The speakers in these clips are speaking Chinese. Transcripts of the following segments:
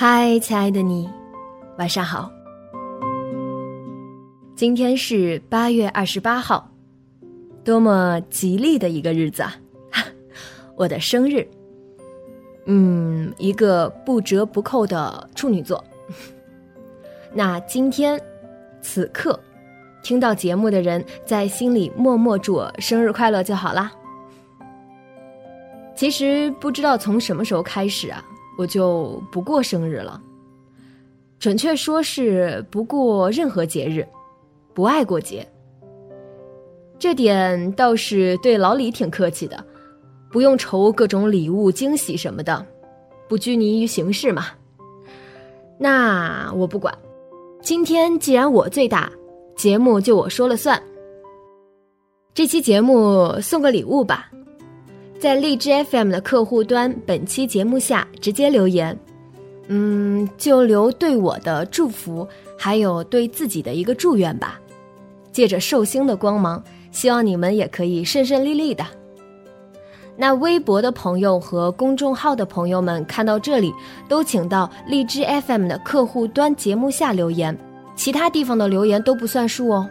嗨，亲爱的你，晚上好。今天是八月二十八号，多么吉利的一个日子啊！我的生日。嗯，一个不折不扣的处女座。那今天，此刻，听到节目的人在心里默默祝我生日快乐就好啦。其实不知道从什么时候开始啊。我就不过生日了，准确说是不过任何节日，不爱过节。这点倒是对老李挺客气的，不用愁各种礼物惊喜什么的，不拘泥于形式嘛。那我不管，今天既然我最大，节目就我说了算。这期节目送个礼物吧。在荔枝 FM 的客户端，本期节目下直接留言，嗯，就留对我的祝福，还有对自己的一个祝愿吧。借着寿星的光芒，希望你们也可以顺顺利利的。那微博的朋友和公众号的朋友们看到这里，都请到荔枝 FM 的客户端节目下留言，其他地方的留言都不算数哦。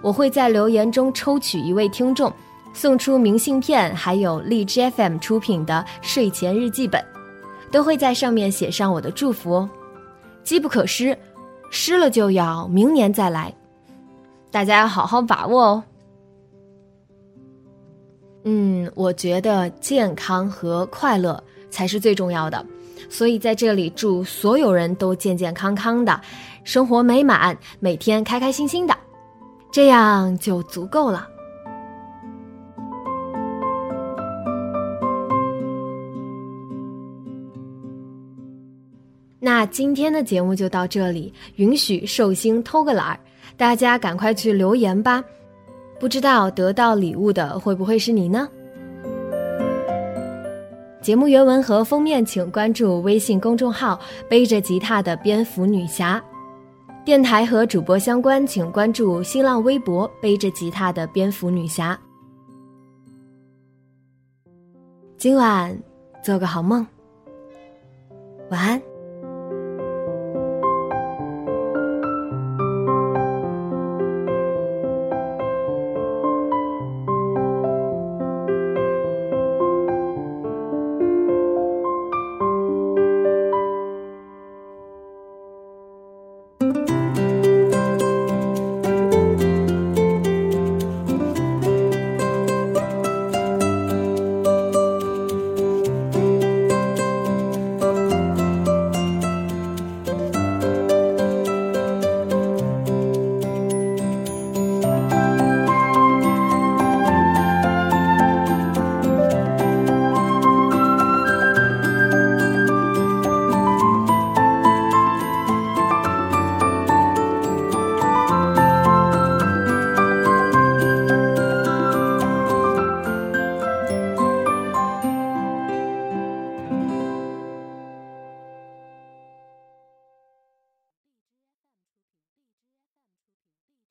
我会在留言中抽取一位听众。送出明信片，还有荔枝 FM 出品的睡前日记本，都会在上面写上我的祝福哦。机不可失，失了就要明年再来，大家要好好把握哦。嗯，我觉得健康和快乐才是最重要的，所以在这里祝所有人都健健康康的，生活美满，每天开开心心的，这样就足够了。今天的节目就到这里，允许寿星偷个懒儿，大家赶快去留言吧。不知道得到礼物的会不会是你呢？节目原文和封面请关注微信公众号“背着吉他的蝙蝠女侠”，电台和主播相关请关注新浪微博“背着吉他的蝙蝠女侠”。今晚做个好梦，晚安。